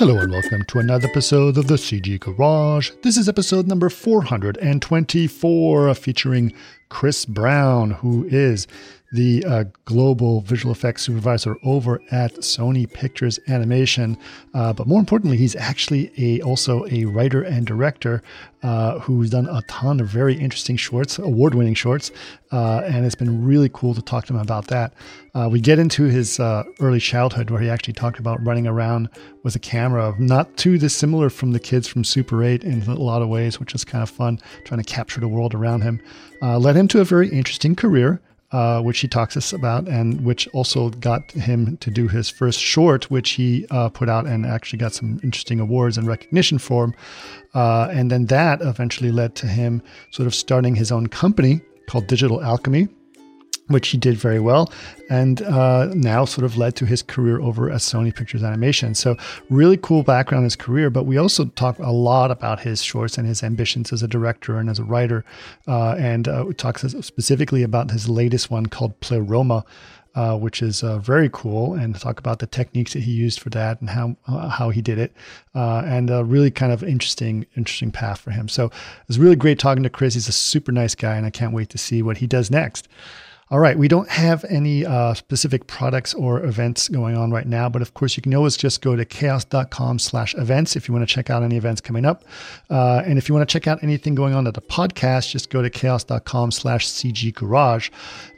Hello and welcome to another episode of the CG Garage. This is episode number 424 uh, featuring Chris Browne, who is the uh, global visual effects supervisor over at Sony Pictures Animation. Uh, but more importantly, he's actually a also a writer and director uh, who's done a ton of very interesting shorts, award-winning shorts, uh, and it's been really cool to talk to him about that. Uh, we get into his uh, early childhood where he actually talked about running around with a camera, not too dissimilar from the kids from Super 8 in a lot of ways, which is kind of fun, trying to capture the world around him. led him to a very interesting career uh, which he talks us about, and which also got him to do his first short, which he uh, put out and actually got some interesting awards and recognition for. Uh, and then that eventually led to him sort of starting his own company called Digital Alchemy, which he did very well, and uh, now sort of led to his career over at Sony Pictures Animation. So, really cool background in his career. But we also talk a lot about his shorts and his ambitions as a director and as a writer. Uh, and uh, we talk specifically about his latest one called Pleroma. Uh, which is uh, very cool, and talk about the techniques that he used for that and how uh, how he did it, uh, and a really kind of interesting interesting path for him. So it was really great talking to Chris. He's a super nice guy, and I can't wait to see what he does next. All right, we don't have any uh, specific products or events going on right now, but of course you can always just go to chaos.com slash events if you want to check out any events coming up. Uh, and if you want to check out anything going on at the podcast, just go to chaos.com slash CG Garage.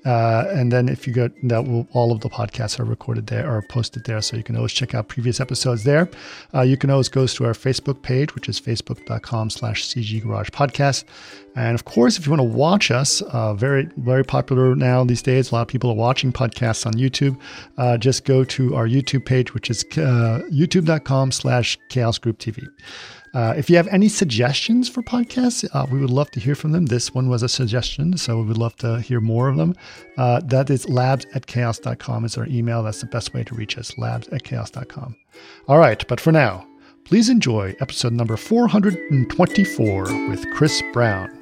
Uh, and then if you go, that will all of the podcasts are recorded there or posted there, so you can always check out previous episodes there. Uh, you can always go to our Facebook page, which is facebook.com slash CG Garage Podcast. And of course, if you want to watch us, uh, very, very popular now these days, a lot of people are watching podcasts on YouTube. Uh, just go to our YouTube page, which is uh, youtube.com slash chaos group TV. Uh, if you have any suggestions for podcasts, uh, we would love to hear from them. This one was a suggestion, so we would love to hear more of them. Uh, that is labs at chaos.com is our email. That's the best way to reach us, labs at chaos.com. All right, but for now, please enjoy episode number 424 with Chris Browne.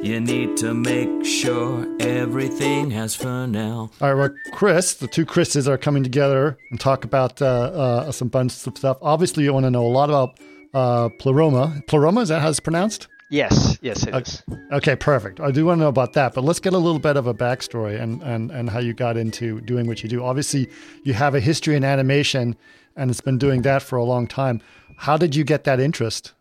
You need to make sure everything has now. All right, well, Chris, the two Chris's are coming together and talk about uh, uh, some bunch of stuff. Obviously, you want to know a lot about uh, Pleroma. Pleroma, is that how it's pronounced? Yes, yes, it okay. is. Okay, perfect. I do want to know about that, but let's get a little bit of a backstory and, and, and how you got into doing what you do. Obviously, you have a history in animation and it's been doing that for a long time. How did you get that interest?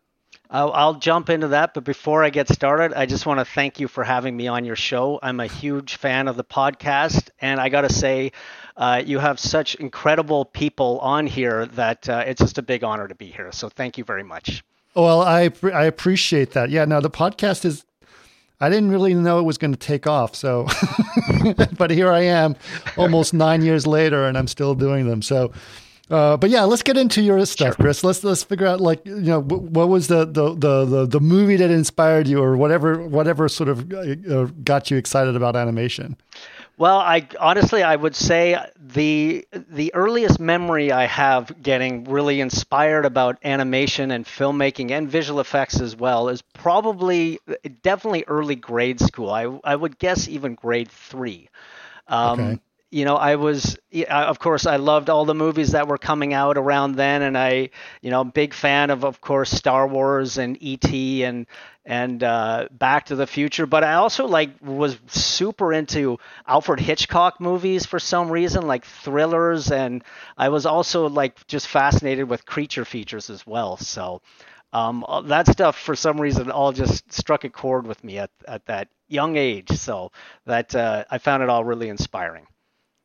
I'll, jump into that, but before I get started, I just want to thank you for having me on your show. I'm a huge fan of the podcast, and I got to say, uh, you have such incredible people on here that uh, it's just a big honor to be here. So thank you very much. Well, I I appreciate that. Yeah, now the podcast is. I didn't really know it was going to take off, so, but here I am, almost nine years later, and I'm still doing them. So, uh, but yeah, let's get into your stuff, sure. Chris. Let's let's figure out like you know what was the the the the, the movie that inspired you, or whatever whatever sort of uh, uh, got you excited about animation. Well, I honestly I would say the the earliest memory I have getting really inspired about animation and filmmaking and visual effects as well is probably definitely early grade school. I I would guess even grade three. Um, okay you know, I was, of course, I loved all the movies that were coming out around then, and I, you know, big fan of, of course, Star Wars and E.T. and and uh, Back to the Future. But I also like was super into Alfred Hitchcock movies for some reason, like thrillers, and I was also like just fascinated with creature features as well. So um, that stuff, for some reason, all just struck a chord with me at at that young age. So that uh, I found it all really inspiring.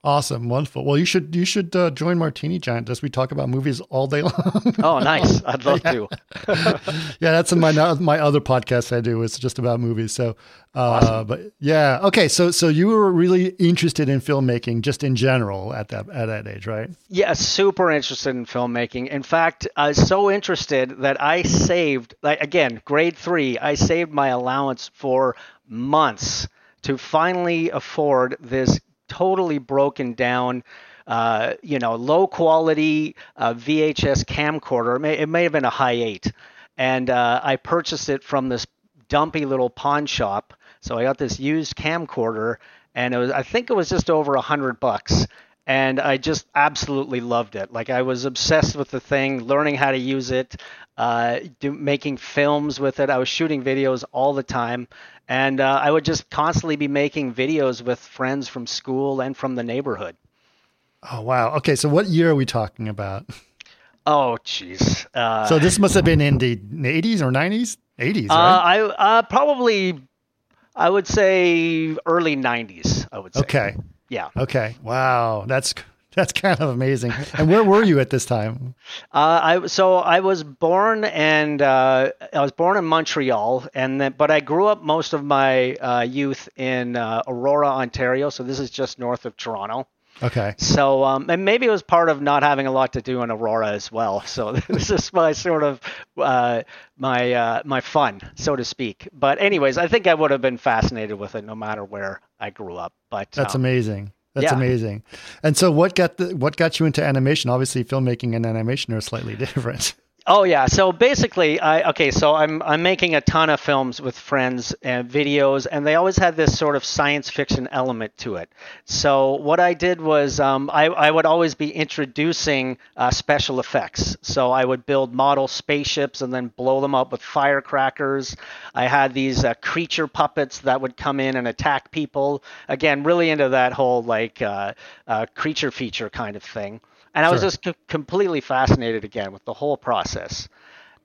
Awesome, wonderful. Well, you should you should uh, join Martini Giant as we talk about movies all day long. oh, nice! I'd love yeah. to. yeah, that's in my my other podcast I do. It's just about movies. So, uh, awesome. but yeah, okay. So so you were really interested in filmmaking just in general at that at that age, right? Yeah, super interested in filmmaking. In fact, I was so interested that I saved like again grade three. I saved my allowance for months to finally afford this totally broken down, uh, you know, low quality uh, VHS camcorder. It may, it may, have been a high eight, and uh, I purchased it from this dumpy little pawn shop. So I got this used camcorder, and it was I think it was just over a hundred bucks. And I just absolutely loved it. Like I was obsessed with the thing, learning how to use it, uh, do, making films with it. I was shooting videos all the time, and uh, I would just constantly be making videos with friends from school and from the neighborhood. Oh wow! Okay, so what year are we talking about? Oh jeez. Uh, so this must have been in the 80s or 90s, 80s, uh, right? I uh, probably, I would say early 90s. I would say. Okay. Yeah. Okay. Wow, that's that's kind of amazing. And where were you at this time? Uh, I so I was born and uh, I was born in Montreal, and then, but I grew up most of my uh, youth in uh, Aurora, Ontario. So this is just north of Toronto. Okay. So um, and maybe it was part of not having a lot to do in Aurora as well. So this is my sort of uh, my uh, my fun, so to speak. But anyways, I think I would have been fascinated with it no matter where I grew up. But that's um, amazing. That's yeah. amazing. And so, what got the what got you into animation? Obviously, filmmaking and animation are slightly different. Oh yeah. So basically, I okay. So I'm I'm making a ton of films with friends and videos, and they always had this sort of science fiction element to it. So what I did was um, I I would always be introducing uh, special effects. So I would build model spaceships and then blow them up with firecrackers. I had these uh, creature puppets that would come in and attack people. Again, really into that whole like uh, uh creature feature kind of thing. And I was just c- completely fascinated again with the whole process.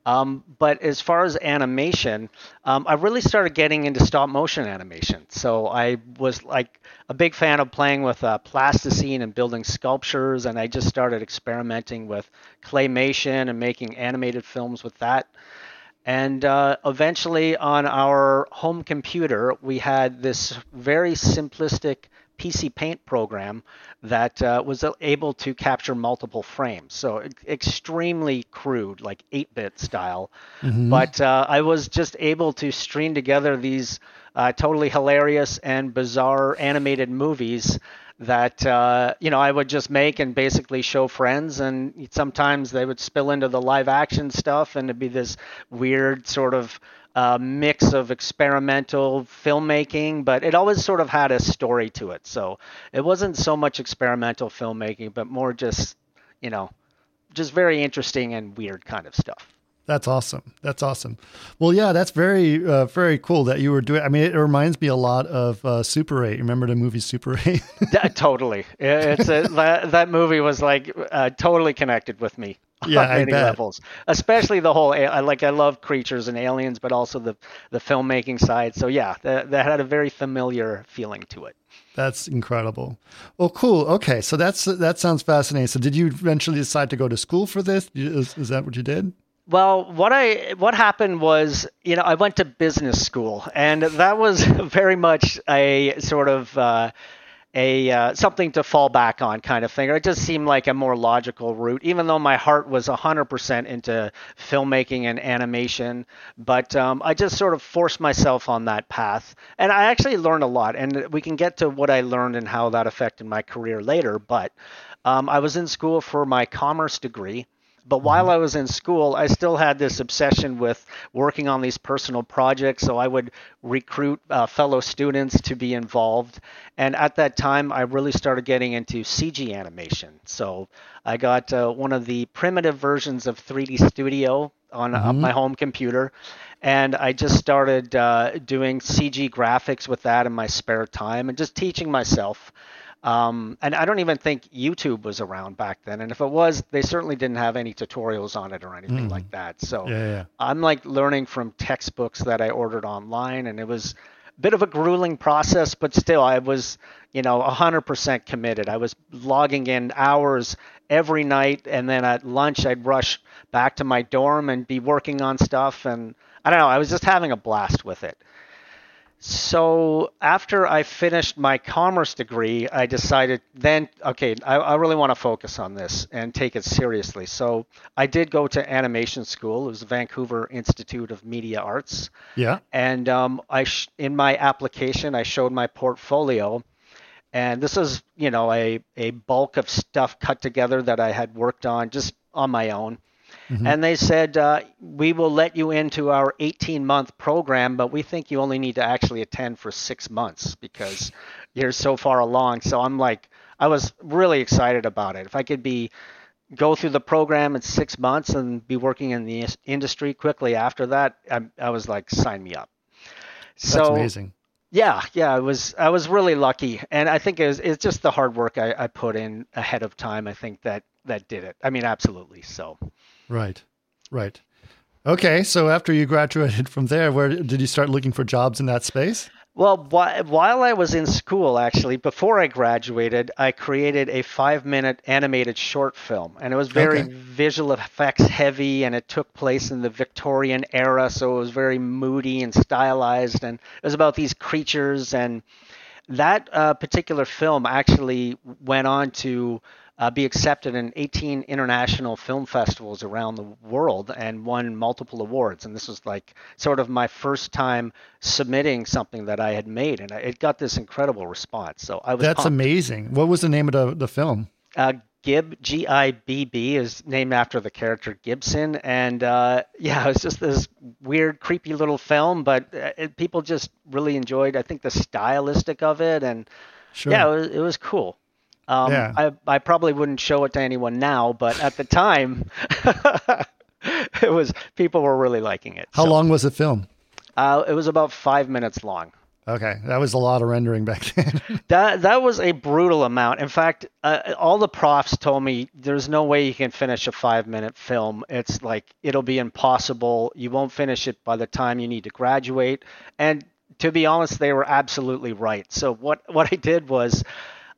Um, but as far as animation, um, I really started getting into stop motion animation. So I was like a big fan of playing with uh, plasticine and building sculptures, and I just started experimenting with claymation and making animated films with that. And uh, eventually, on our home computer, we had this very simplistic PC Paint program that uh, was able to capture multiple frames. So extremely crude, like 8-bit style. Mm-hmm. But uh, I was just able to string together these uh, totally hilarious and bizarre animated movies that uh, you know I would just make and basically show friends, and sometimes they would spill into the live action stuff, and it'd be this weird sort of uh, mix of experimental filmmaking, but it always sort of had a story to it. So it wasn't so much experimental filmmaking, but more just, you know, just very interesting and weird kind of stuff. That's awesome. That's awesome. Well, yeah, that's very, uh, very cool that you were doing. I mean, it reminds me a lot of uh, Super 8. Remember the movie Super 8? totally. It's a, that, that movie was like uh, totally connected with me yeah, on many levels. Especially the whole I like I love creatures and aliens, but also the the filmmaking side. So yeah, that, that had a very familiar feeling to it. That's incredible. Well, cool. Okay, so that's that sounds fascinating. So, did you eventually decide to go to school for this? Is, is that what you did? Well, what I what happened was, you know, I went to business school, and that was very much a sort of uh, a uh, something to fall back on kind of thing. Or it just seemed like a more logical route, even though my heart was 100% into filmmaking and animation. But um, I just sort of forced myself on that path, and I actually learned a lot. And we can get to what I learned and how that affected my career later. But um, I was in school for my commerce degree but while mm-hmm. I was in school, I still had this obsession with working on these personal projects. So I would recruit uh, fellow students to be involved. And at that time, I really started getting into CG animation. So I got uh, one of the primitive versions of 3D Studio on uh, mm-hmm. my home computer. And I just started uh, doing CG graphics with that in my spare time and just teaching myself. Um, and I don't even think YouTube was around back then. And if it was, they certainly didn't have any tutorials on it or anything mm. like that. So yeah, yeah. I'm like learning from textbooks that I ordered online, and it was a bit of a grueling process, but still, I was, you know, 100% committed. I was logging in hours every night, and then at lunch, I'd rush back to my dorm and be working on stuff. And I don't know, I was just having a blast with it. So after I finished my commerce degree, I decided then, okay, I, I really want to focus on this and take it seriously. So I did go to animation school. It was the Vancouver Institute of Media Arts. Yeah. And um, I sh- in my application, I showed my portfolio. And this is, you know, a, a bulk of stuff cut together that I had worked on just on my own. Mm-hmm. And they said, uh, we will let you into our 18 month program, but we think you only need to actually attend for six months because you're so far along. So I'm like, I was really excited about it. If I could be go through the program in six months and be working in the industry quickly after that, I, I was like, sign me up. So, That's amazing. Yeah, yeah, I was I was really lucky, and I think it was, it's just the hard work I, I put in ahead of time. I think that that did it. I mean, absolutely. So. Right. Right. Okay, so after you graduated from there, where did you start looking for jobs in that space? Well, while I was in school, actually, before I graduated, I created a five minute animated short film. And it was very okay. visual effects heavy, and it took place in the Victorian era. So it was very moody and stylized. And it was about these creatures. And that uh, particular film actually went on to uh, be accepted in 18 international film festivals around the world and won multiple awards. And this was like sort of my first time submitting something that I had made, and it got this incredible response. So I was that's pumped. amazing. What was the name of the the film? Uh, Gibb G I B B is named after the character Gibson, and uh, yeah, it was just this weird, creepy little film, but uh, it, people just really enjoyed. I think the stylistic of it, and sure. yeah, it was, it was cool. Um, yeah. I, I probably wouldn't show it to anyone now, but at the time, it was people were really liking it. How so, long was the film? Uh, it was about five minutes long. Okay, that was a lot of rendering back then. that that was a brutal amount. In fact, uh, all the profs told me there's no way you can finish a five minute film. It's like it'll be impossible. You won't finish it by the time you need to graduate. And to be honest, they were absolutely right. So what what I did was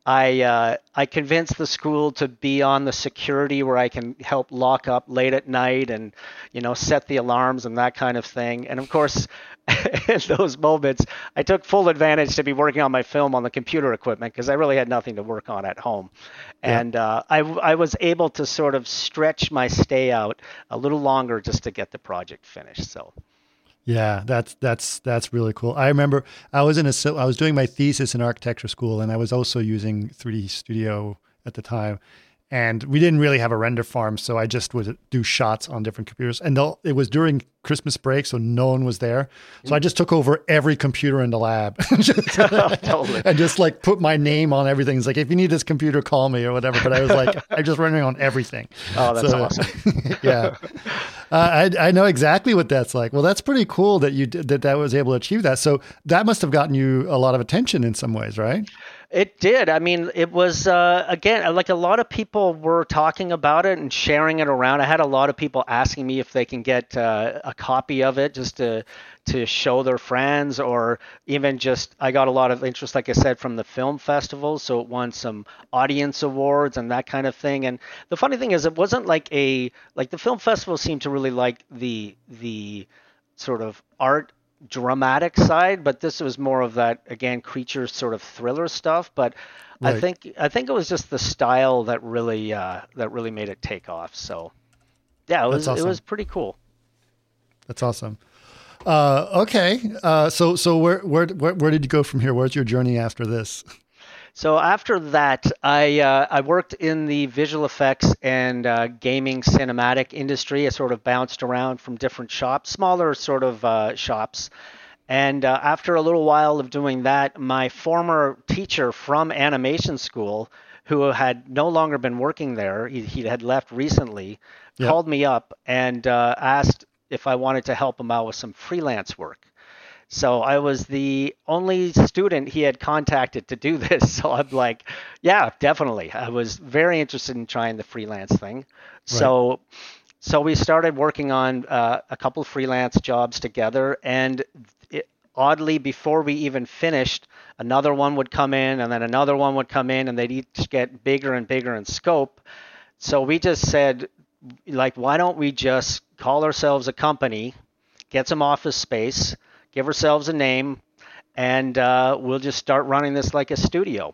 I uh, I convinced the school to be on the security where I can help lock up late at night and you know set the alarms and that kind of thing. And of course, in those moments, I took full advantage to be working on my film on the computer equipment because I really had nothing to work on at home. Yeah. And uh, I I was able to sort of stretch my stay out a little longer just to get the project finished. So. Yeah, that's that's that's really cool. I remember I was in a I was doing my thesis in architecture school, and I was also using 3D Studio at the time, and we didn't really have a render farm, so I just would do shots on different computers. And it was during Christmas break, so no one was there. So I just took over every computer in the lab, totally. and just like put my name on everything. It's like if you need this computer, call me or whatever. But I was like, I just running on everything. Oh, that's so, awesome. yeah, uh, I I know exactly what that's like. Well, that's pretty cool that you did, that that was able to achieve that. So that must have gotten you a lot of attention in some ways, right? It did. I mean, it was uh, again like a lot of people were talking about it and sharing it around. I had a lot of people asking me if they can get uh, a copy of it just to to show their friends, or even just I got a lot of interest, like I said, from the film festival. So it won some audience awards and that kind of thing. And the funny thing is, it wasn't like a like the film festival seemed to really like the the sort of art dramatic side, but this was more of that again creature sort of thriller stuff. But right. I think I think it was just the style that really uh, that really made it take off. So yeah, it was awesome. it was pretty cool. That's awesome. Uh, okay, uh, so so where, where where where did you go from here? Where's your journey after this? So after that, I uh, I worked in the visual effects and uh, gaming cinematic industry. I sort of bounced around from different shops, smaller sort of uh, shops. And uh, after a little while of doing that, my former teacher from animation school, who had no longer been working there, he, he had left recently, yep. called me up and uh, asked if I wanted to help him out with some freelance work. So I was the only student he had contacted to do this. So I'm like, yeah, definitely. I was very interested in trying the freelance thing. Right. So so we started working on uh, a couple freelance jobs together, and it, oddly, before we even finished, another one would come in, and then another one would come in, and they'd each get bigger and bigger in scope. So we just said, like, why don't we just call ourselves a company, get some office space, give ourselves a name, and uh, we'll just start running this like a studio.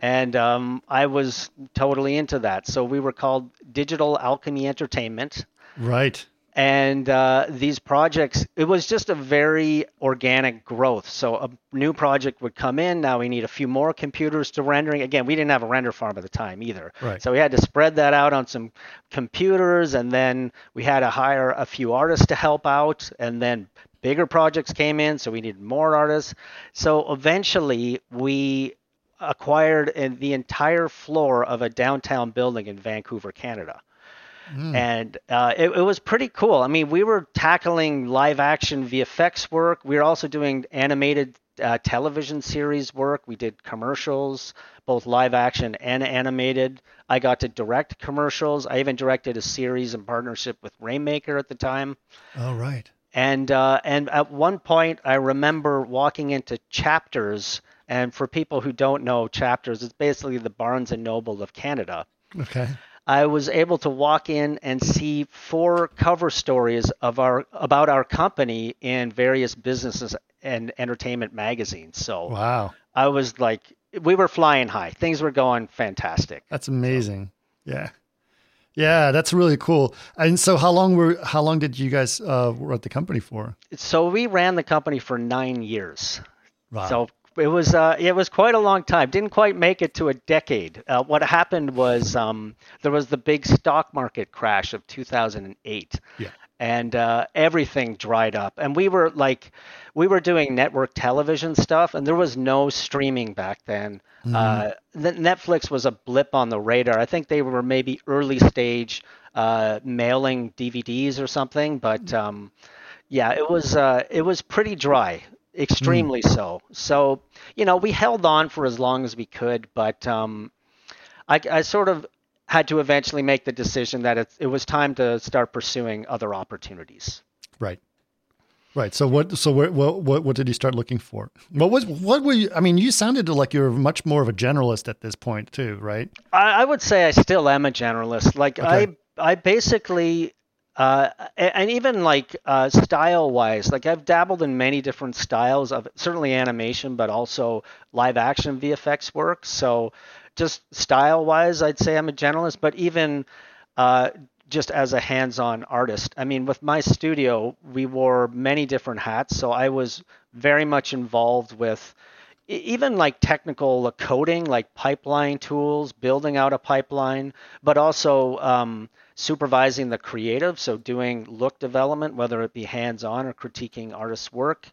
And um, I was totally into that. So we were called Digital Alchemy Entertainment. Right and uh, these projects it was just a very organic growth. So a new project would come in now we need a few more computers to rendering again we didn't have a render farm at the time either. Right. so we had to spread that out on some computers and then we had to hire a few artists to help out and then bigger projects came in so we needed more artists. So eventually we acquired the entire floor of a downtown building in vancouver canada Mm. And uh, it, it, was pretty cool. I mean, we were tackling live action VFX work. We were also doing animated uh, television series work. We did commercials, both live action and animated. I got to direct commercials. I even directed a series in partnership with Rainmaker at the time. Oh, right. And uh, and at one point, I remember walking into Chapters. And for people who don't know, Chapters it's basically the Barnes and Noble of Canada. Okay. I was able to walk in and see four cover stories of our about our company in various businesses and entertainment magazines. So wow, I was like, we were flying high. Things were going fantastic. That's amazing. Yeah, yeah, that's really cool. And so, how long were how long did you guys uh, run the company for? So we ran the company for nine years. Wow. So it was uh, it was quite a long time. Didn't quite make it to a decade. Uh, what happened was um, there was the big stock market crash of 2008. Yeah. And uh, everything dried up, and we were like, we were doing network television stuff, and there was no streaming back then. Mm-hmm. Uh, Netflix was a blip on the radar. I think they were maybe early stage uh, mailing DVDs or something, but um, yeah, it was uh, it was pretty dry extremely mm. so. So, you know, we held on for as long as we could, but um, I, I, sort of had to eventually make the decision that it, it was time to start pursuing other opportunities. Right. Right. So what? So what? What? What did you start looking for? What was? What were you? I mean, you sounded like you're much more of a generalist at this point, too, right? I, I would say I still am a generalist. Like okay. I, I basically uh, and even like uh, style wise, like I've dabbled in many different styles of certainly animation, but also live action VFX work. So just style wise, I'd say I'm a generalist, but even uh, just as a hands on artist. I mean, with my studio, we wore many different hats. So I was very much involved with even like technical coding, like pipeline tools, building out a pipeline, but also um, supervising the creative, so doing look development, whether it be hands-on or critiquing artists' work,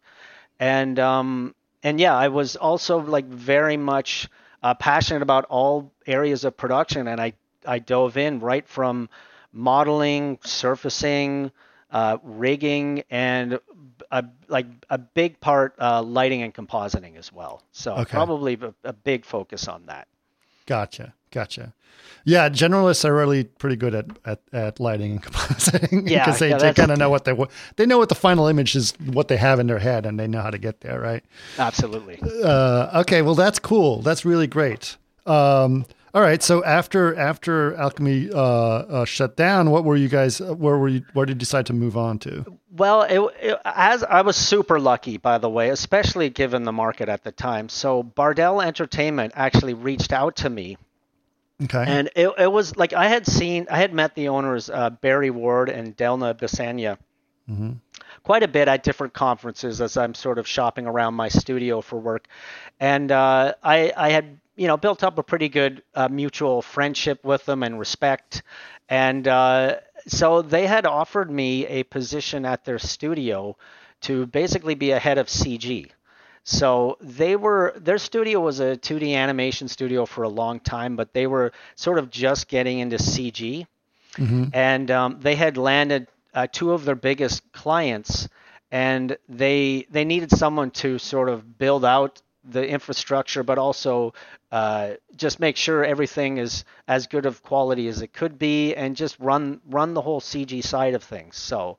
and um, and yeah, I was also like very much uh, passionate about all areas of production, and I I dove in right from modeling, surfacing, uh, rigging, and a, like a big part uh, lighting and compositing as well. So okay. probably a, a, big focus on that. Gotcha, gotcha. Yeah, generalists are really pretty good at at, at lighting and compositing yeah, because they, yeah, they kind of know what they they know what the final image is, what they have in their head, and they know how to get there, right? Absolutely. Uh, okay, well that's cool. That's really great. Um, all right. So after after Alchemy uh, uh, shut down, what were you guys? Uh, where were you? Where did you decide to move on to? Well, it, it, as I was super lucky, by the way, especially given the market at the time. So Bardel Entertainment actually reached out to me. Okay. And it, it was like I had seen, I had met the owners, uh, Barry Ward and Delna Bhesania. Mm-hmm quite a bit at different conferences as I'm sort of shopping around my studio for work. And uh, I, I had you know built up a pretty good uh, mutual friendship with them and respect and uh, so they had offered me a position at their studio to basically be a head of cg so they were their studio was a 2d animation studio for a long time but they were sort of just getting into cg mm-hmm. and um, they had landed uh, two of their biggest clients and they they needed someone to sort of build out the infrastructure, but also uh, just make sure everything is as good of quality as it could be, and just run run the whole CG side of things. So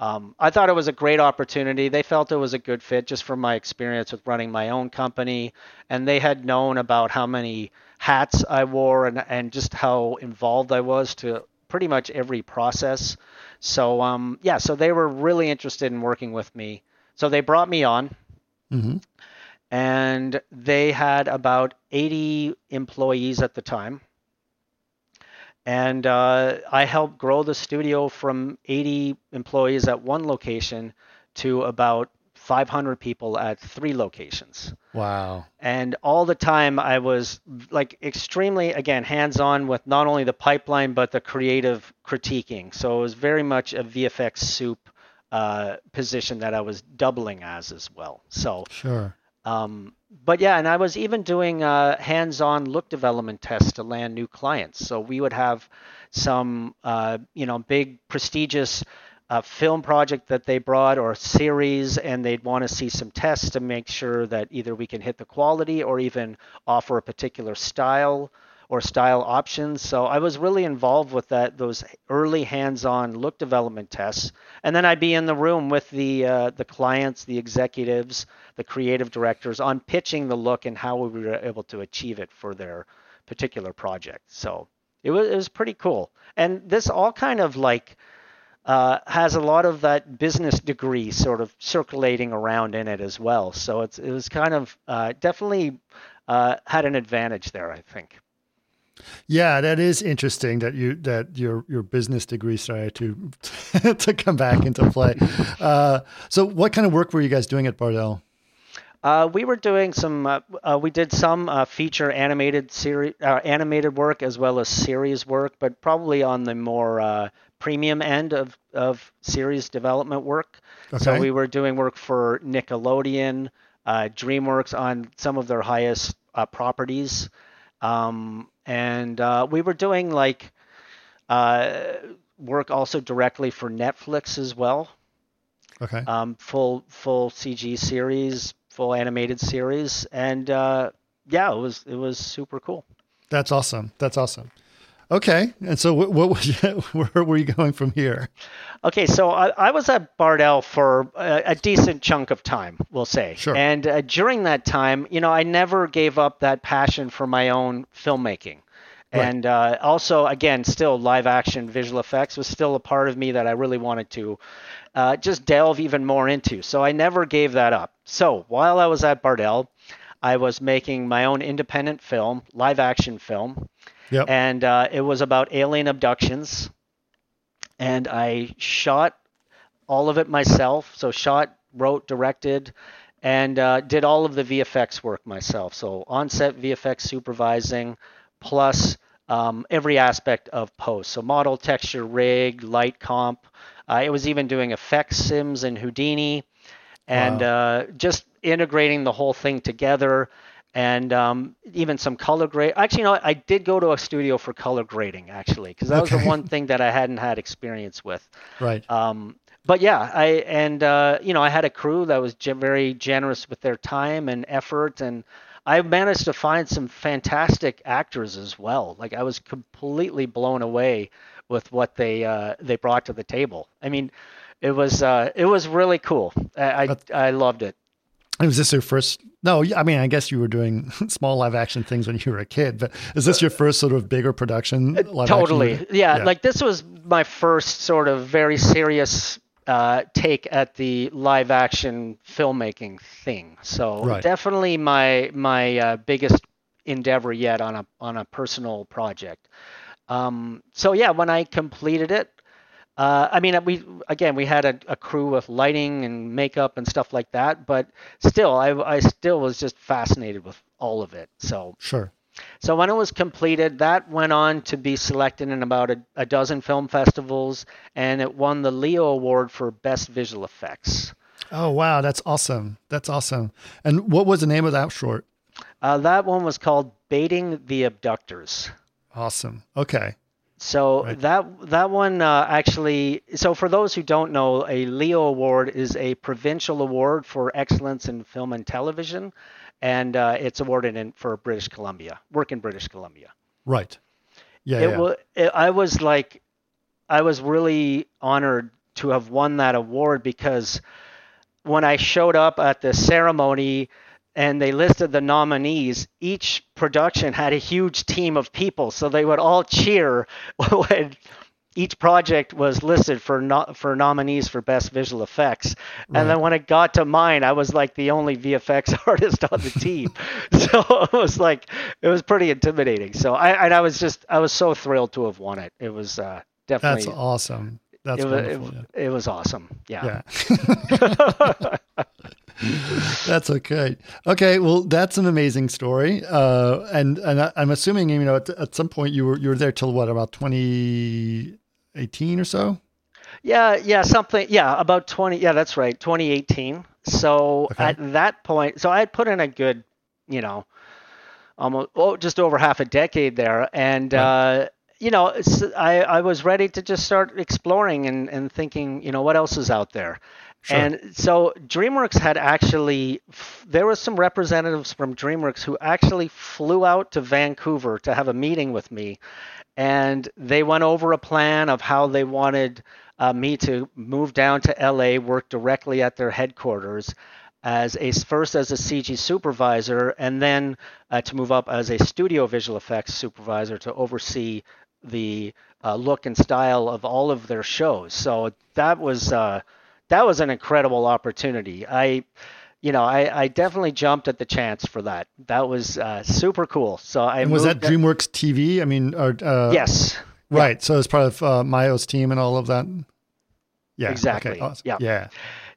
um, I thought it was a great opportunity. They felt it was a good fit just from my experience with running my own company, and they had known about how many hats I wore and and just how involved I was to pretty much every process. So um, yeah, so they were really interested in working with me. So they brought me on. Mm-hmm. And they had about 80 employees at the time and uh, I helped grow the studio from 80 employees at one location to about 500 people at three locations. Wow. And all the time I was like extremely, again, hands on with not only the pipeline, but the creative critiquing. So it was very much a VFX soup uh, position that I was doubling as as well. So, sure. Um, but yeah, and I was even doing uh, hands-on look development tests to land new clients. So we would have some, uh, you know, big prestigious uh, film project that they brought or series, and they'd want to see some tests to make sure that either we can hit the quality or even offer a particular style or style options. So I was really involved with that those early hands-on look development tests, and then I'd be in the room with the uh, the clients, the executives, the creative directors on pitching the look and how we were able to achieve it for their particular project. So it was it was pretty cool, and this all kind of like. Uh, has a lot of that business degree sort of circulating around in it as well. So it's it was kind of uh, definitely uh, had an advantage there, I think. Yeah, that is interesting that you that your your business degree started to to come back into play. Uh, so, what kind of work were you guys doing at Bardel? Uh, we were doing some. Uh, uh we did some uh, feature animated series, uh, animated work as well as series work, but probably on the more premium end of of series development work. Okay. So we were doing work for Nickelodeon, DreamWorks on some of their highest properties. Um, and uh, we were doing like uh, work also directly for Netflix as well. Okay. Um, full full CG series, full animated series, and uh, yeah, it was it was super cool. That's awesome. That's awesome. Okay, and so what, what was where were you going from here? Okay, so I, I was at Bardel for a, a, decent chunk of time, we'll say. Sure. And uh, during that time, you know, I never gave up that passion for my own filmmaking. Right. And uh, also, again, still live action visual effects was still a part of me that I really wanted to uh, just delve even more into. So I never gave that up. So while I was at Bardel, I was making my own independent film, live action film. Yep. And uh, it was about alien abductions. And I shot all of it myself. So, shot, wrote, directed, and uh, did all of the VFX work myself. So, on set VFX supervising, plus um, every aspect of post. So, model, texture, rig, light comp. Uh, I was even doing effects sims in Houdini and wow. uh, just integrating the whole thing together and um, even some color grade. Actually, you know, I did go to a studio for color grading actually, because that okay. was the one thing that I hadn't had experience with. Right. Um, but yeah, I and uh, you know, I had a crew that was ge- very generous with their time and effort, and I managed to find some fantastic actors as well. Like I was completely blown away with what they uh, they brought to the table. I mean, it was uh, it was really cool. I I, I loved it. Was this your first? No, I mean, I guess you were doing small live action things when you were a kid, but is this your first sort of bigger production? Uh, totally, yeah, yeah, Like this was my first sort of very serious uh, take at the live action filmmaking thing. So right. definitely my my uh, biggest endeavor yet on a on a personal project. Um, so yeah, when I completed it, uh, I mean, we again we had a, a, crew with lighting and makeup and stuff like that, but still, I, I still was just fascinated with all of it. So sure. So when it was completed, that went on to be selected in about a, a dozen film festivals, and it won the Leo Award for Best Visual Effects. Oh wow, that's awesome! That's awesome. And what was the name of that short? Uh, that one was called "Beating the Abductors." Awesome. Okay. So right. that that one uh, actually. So for those who don't know, a Leo Award is a provincial award for excellence in film and television, and uh, it's awarded in for British Columbia. Work in British Columbia. Right. Yeah. It yeah. Was, it, I was like, I was really honored to have won that award because when I showed up at the ceremony and they listed the nominees, each production had a huge team of people, so they would all cheer when each project was listed for no, for nominees for best visual effects. Right. And then when it got to mine, I was like the only VFX artist on the team. so it was like it was pretty intimidating. So I and I was just I was so thrilled to have won it. It was uh, definitely That's awesome. That's it, wonderful. It, yeah. it was awesome. Yeah. Yeah. That's okay. Okay, well, that's an amazing story, uh, and and I, am assuming you know at, at, some point you were you were there till what about 2018 or so? Yeah, yeah, something. Yeah, about 20. Yeah, that's right, 2018. So okay. at that point, so I had put in a good, you know, almost oh, just over half a decade there, and. Right. Uh, you know, I, I was ready to just start exploring and, and thinking, you know, what else is out there. Sure. And so DreamWorks had actually, there were some representatives from DreamWorks who actually flew out to Vancouver to have a meeting with me. And they went over a plan of how they wanted uh, me to move down to LA, work directly at their headquarters as a first as a CG supervisor, and then uh, to move up as a studio visual effects supervisor to oversee the uh, look and style of all of their shows. So that was uh, that was an incredible opportunity. I, you know, I, I definitely jumped at the chance for that. That was uh, super cool. So I and was that DreamWorks TV? I mean, or, uh, yes, right. Yeah. So it's part of uh, Mayo's team and all of that. Yeah, exactly. Okay. Awesome. Yeah, yeah.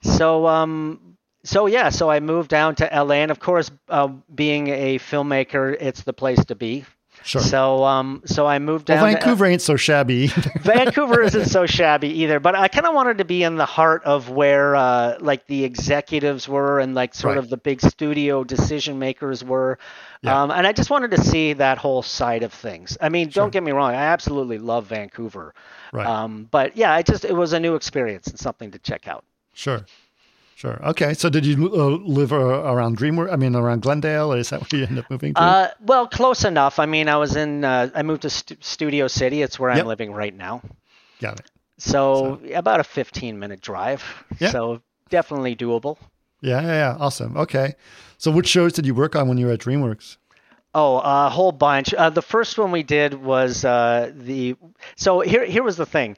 So um, so yeah, so I moved down to LA, and of course, uh, being a filmmaker, it's the place to be Sure. So um so I moved down. Well, Vancouver to, ain't so shabby. Vancouver isn't so shabby either, but I kind of wanted to be in the heart of where uh, like the executives were and like sort right. of the big studio decision makers were. Yeah. Um, and I just wanted to see that whole side of things. I mean, sure. don't get me wrong, I absolutely love Vancouver. Right. Um, but yeah, I just it was a new experience and something to check out. Sure. Sure. Okay. So, did you uh, live uh, around Dreamworks? I mean, around Glendale, or is that where you end up moving to? Uh, well, close enough. I mean, I was in. Uh, I moved to St- Studio City. It's where yep. I'm living right now. Got it. So, so, about a 15 minute drive. Yeah. So definitely doable. Yeah, yeah, yeah. Awesome. Okay. So, which shows did you work on when you were at DreamWorks? Oh, a whole bunch. Uh, the first one we did was uh, the. So here, here was the thing.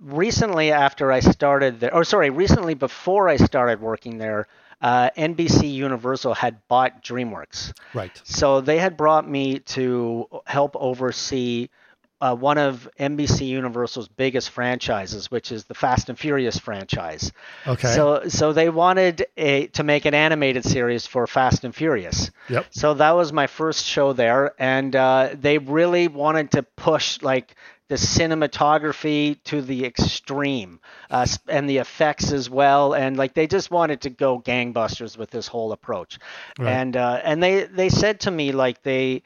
Recently after I started there, or sorry, recently before I started working there, uh, NBC Universal had bought DreamWorks. Right. So they had brought me to help oversee uh, one of NBC Universal's biggest franchises, which is the Fast and Furious franchise. Okay. So so they wanted a, to make an animated series for Fast and Furious. Yep. So that was my first show there, and uh, they really wanted to push like the cinematography to the extreme uh, and the effects as well. And like they just wanted to go gangbusters with this whole approach. Right. and uh, and they they said to me like they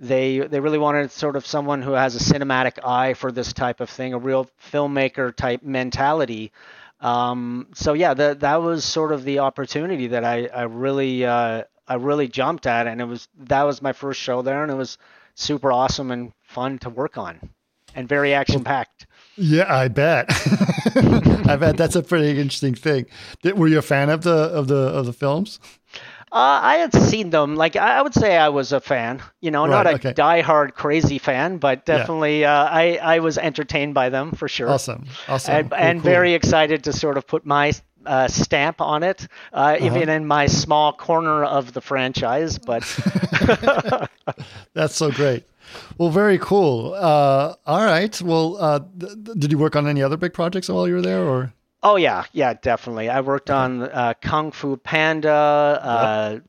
they they really wanted sort of someone who has a cinematic eye for this type of thing a real filmmaker type mentality. Um, so yeah that that was sort of the opportunity that I I really uh, I really jumped at. And it was that was my first show there and it was super awesome and fun to work on and very action packed. Yeah, I bet. I bet that's a pretty interesting thing. Were you a fan of the of the of the films? Uh, I had seen them. Like I would say, I was a fan. You know, right, not a okay. diehard crazy fan, but definitely yeah. uh, I I was entertained by them for sure. Awesome, awesome, and, cool, and cool. very excited to sort of put my uh, stamp on it, uh, uh-huh. even in my small corner of the franchise. But that's so great. Well, very cool. Uh, all right. Well, uh, th- did you work on any other big projects while you were there, or? Oh yeah, yeah, definitely. I worked on uh, Kung Fu Panda. Uh, yep.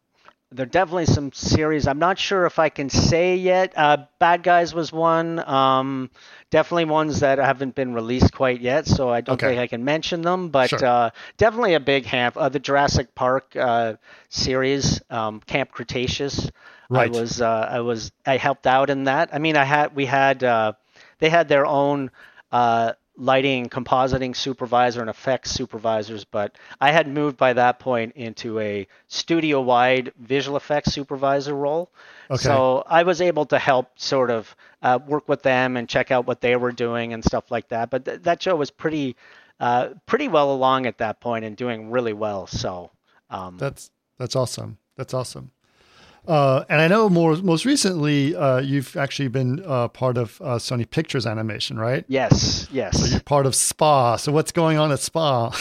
There are definitely some series. I'm not sure if I can say yet. Uh, Bad Guys was one. Um, definitely ones that haven't been released quite yet, so I don't okay. think I can mention them. But sure. uh, definitely a big hand. Uh, the Jurassic Park uh, series, um, Camp Cretaceous. Right. I was uh, I was I helped out in that. I mean, I had we had uh, they had their own uh, lighting, compositing supervisor, and effects supervisors. But I had moved by that point into a studio-wide visual effects supervisor role. Okay. So I was able to help sort of uh, work with them and check out what they were doing and stuff like that. But th- that show was pretty uh, pretty well along at that point and doing really well. So um, That's that's awesome. That's awesome. Uh, and I know more most recently uh, you've actually been uh, part of uh, Sony Pictures Animation, right? yes, yes. You're part of SPA. So what's going on at SPA?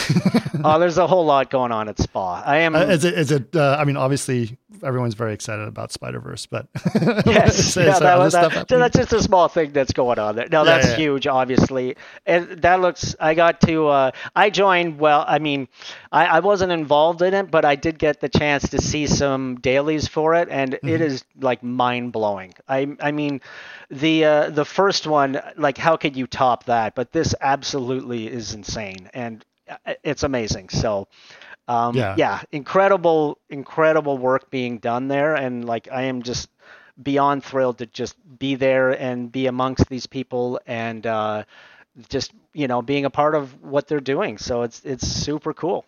oh, there's a whole lot going on at Spa. I am. Uh, is it? Is it? Uh, I mean, obviously, everyone's very excited about Spider Verse, but Yes, yeah, that, was- that- that's just a small thing that's going on there. No, that's yeah. huge, obviously, and that looks. I got to. Uh, I joined. Well, I mean, I, I wasn't involved in it, but I did get the chance to see some dailies for it, and Mm-hmm. it is like mind blowing. I, I mean, the uh, the first one, like, how could you top that? But this absolutely is insane, and uh, it's amazing. So. Um, Yeah. yeah, incredible, incredible work being done there, and like I am just beyond thrilled to just be there and be amongst these people and uh, just you know being a part of what they're doing. So it's it's super cool.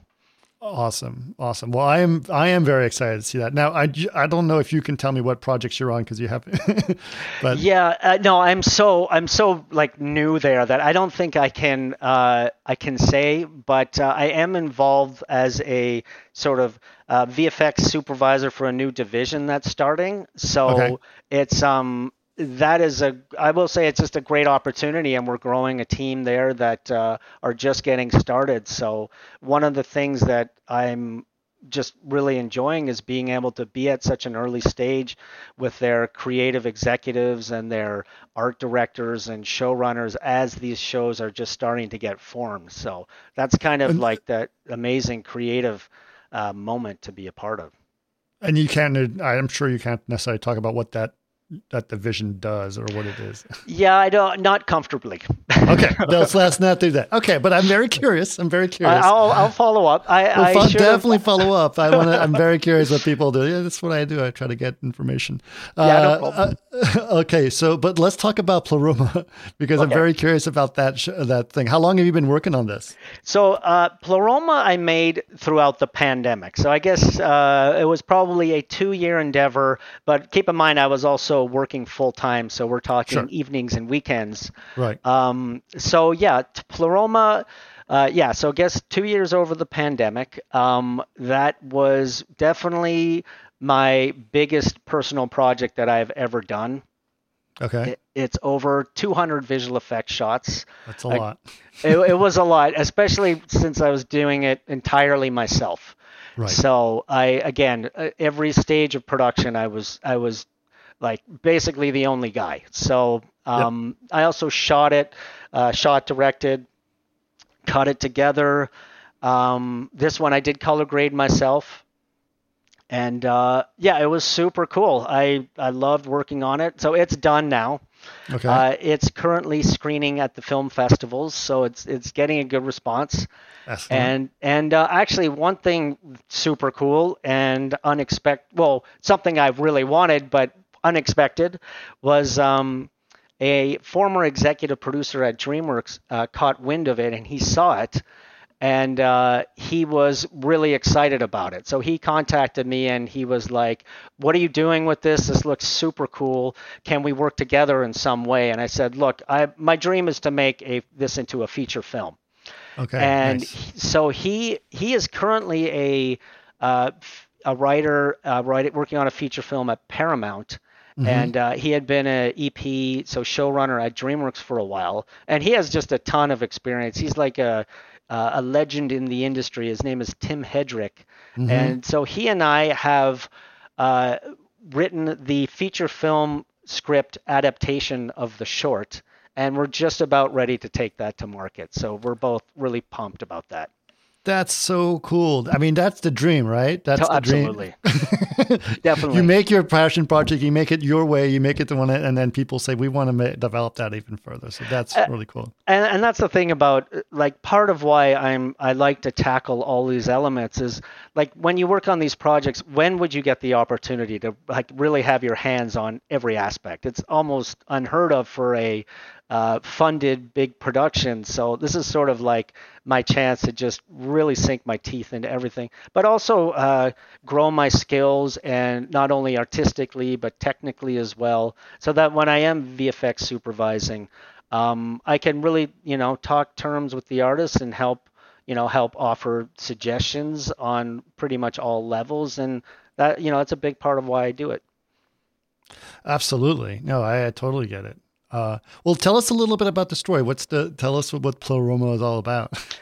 Awesome, awesome. Well, I am I am very excited to see that. Now, I, I don't know if you can tell me what projects you're on because you have, but Yeah, uh, no, I'm so I'm so like new there that I don't think I can uh, I can say, but uh, I am involved as a sort of uh, VFX supervisor for a new division that's starting. So Okay. it's um that is a I will say it's just a great opportunity, and we're growing a team there that uh, are just getting started. So one of the things that I'm just really enjoying is being able to be at such an early stage with their creative executives and their art directors and showrunners as these shows are just starting to get formed. So that's kind of And- like that amazing creative uh, moment to be a part of. and you can't. I'm sure you can't necessarily talk about what that that the vision does or what it is. Yeah, I don't not comfortably. Okay, let's let's not do that. Okay, but I'm very curious. I'm very I, curious. I'll I'll follow up. I, Well, I fo- definitely follow up. I want to. I'm very curious what people do. Yeah, that's what I do. I try to get information. Yeah, no Uh, problem. uh, okay, so but let's talk about Pleroma because I'm very curious about that sh- that thing. How long have you been working on this? So uh, Pleroma I made throughout the pandemic. So I guess uh, it was probably a two-year endeavor. But keep in mind, I was also working full time. So we're talking Sure. evenings and weekends. Right. Um, so yeah, Pleroma. Uh, yeah, so I guess two years over the pandemic. Um, that was definitely my biggest personal project that I've ever done. okay, It, it's over 200 visual effects shots that's a I- lot. it, it was a lot, especially since I was doing it entirely myself. Right. So I again, uh, every stage of production, I was I was like basically the only guy. So um, I also shot it, uh, shot, directed, cut it together. Um, this one I did color grade myself. And uh, yeah, it was super cool. I, I loved working on it. So it's done now. Okay. Uh, it's currently screening at the film festivals, so it's it's getting a good response. Excellent. And and uh, actually, one thing super cool and unexpected, well, something I've really wanted but unexpected, was um, a former executive producer at DreamWorks uh, caught wind of it and he saw it, and uh, he was really excited about it. So he contacted me and he was like, "What are you doing with this? This looks super cool. Can we work together in some way?" And I said, "Look, I, my dream is to make a this into a feature film." okay. and nice. he- so he he is currently a uh, a writer uh, writing working on a feature film at Paramount. Mm-hmm. And uh, he had been a EP, so showrunner at DreamWorks for a while, and he has just a ton of experience. He's like a uh, a legend in the industry. His name is Tim Hedrick, Mm-hmm. and so he and I have uh, written the feature film script adaptation of the short, and we're just about ready to take that to market. So we're both really pumped about that. That's so cool. I mean, that's the dream, right? That's Oh, the dream. Absolutely, definitely. You make your passion project, you make it your way, you make it the one, and then people say we want to ma- develop that even further. So that's Uh, really cool. and, and that's the thing about like part of why I'm I like to tackle all these elements is like when you work on these projects, when would you get the opportunity to like really have your hands on every aspect? It's almost unheard of for a uh, funded big production. So this is sort of like my chance to just really sink my teeth into everything, but also uh, grow my skills and not only artistically but technically as well, so that when I am VFX supervising, um, I can really you know talk terms with the artists and help you know help offer suggestions on pretty much all levels, and that you know it's a big part of why I do it. Absolutely, no, I, I totally get it. Uh, well, tell us a little bit about the story. What's the tell us what Pleroma is all about?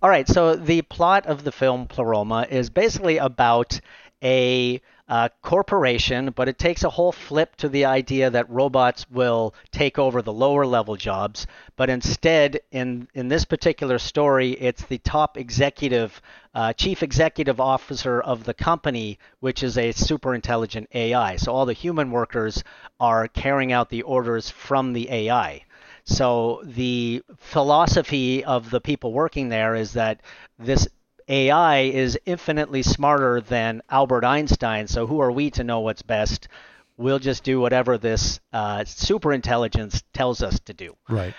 All right, so the plot of the film Pleroma is basically about a uh, corporation, but it takes a whole flip to the idea that robots will take over the lower level jobs. But instead, in in this particular story, it's the top executive, uh, chief executive officer of the company, which is a super intelligent AI. So all the human workers are carrying out the orders from the AI. So the philosophy of the people working there is that this AI is infinitely smarter than Albert Einstein. So who are we to know what's best? We'll just do whatever this uh, super intelligence tells us to do. Right.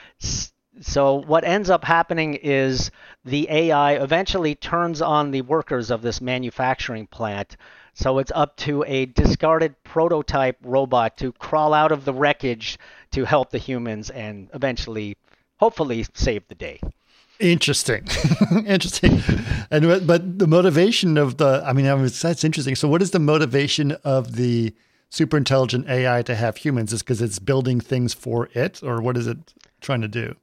So what ends up happening is the AI eventually turns on the workers of this manufacturing plant. So it's up to a discarded prototype robot to crawl out of the wreckage to help the humans and eventually, hopefully, save the day. Interesting, interesting, and but the motivation of the I mean that's interesting. So, what is the motivation of the super intelligent AI to have humans? Is because it's building things for it, or what is it trying to do?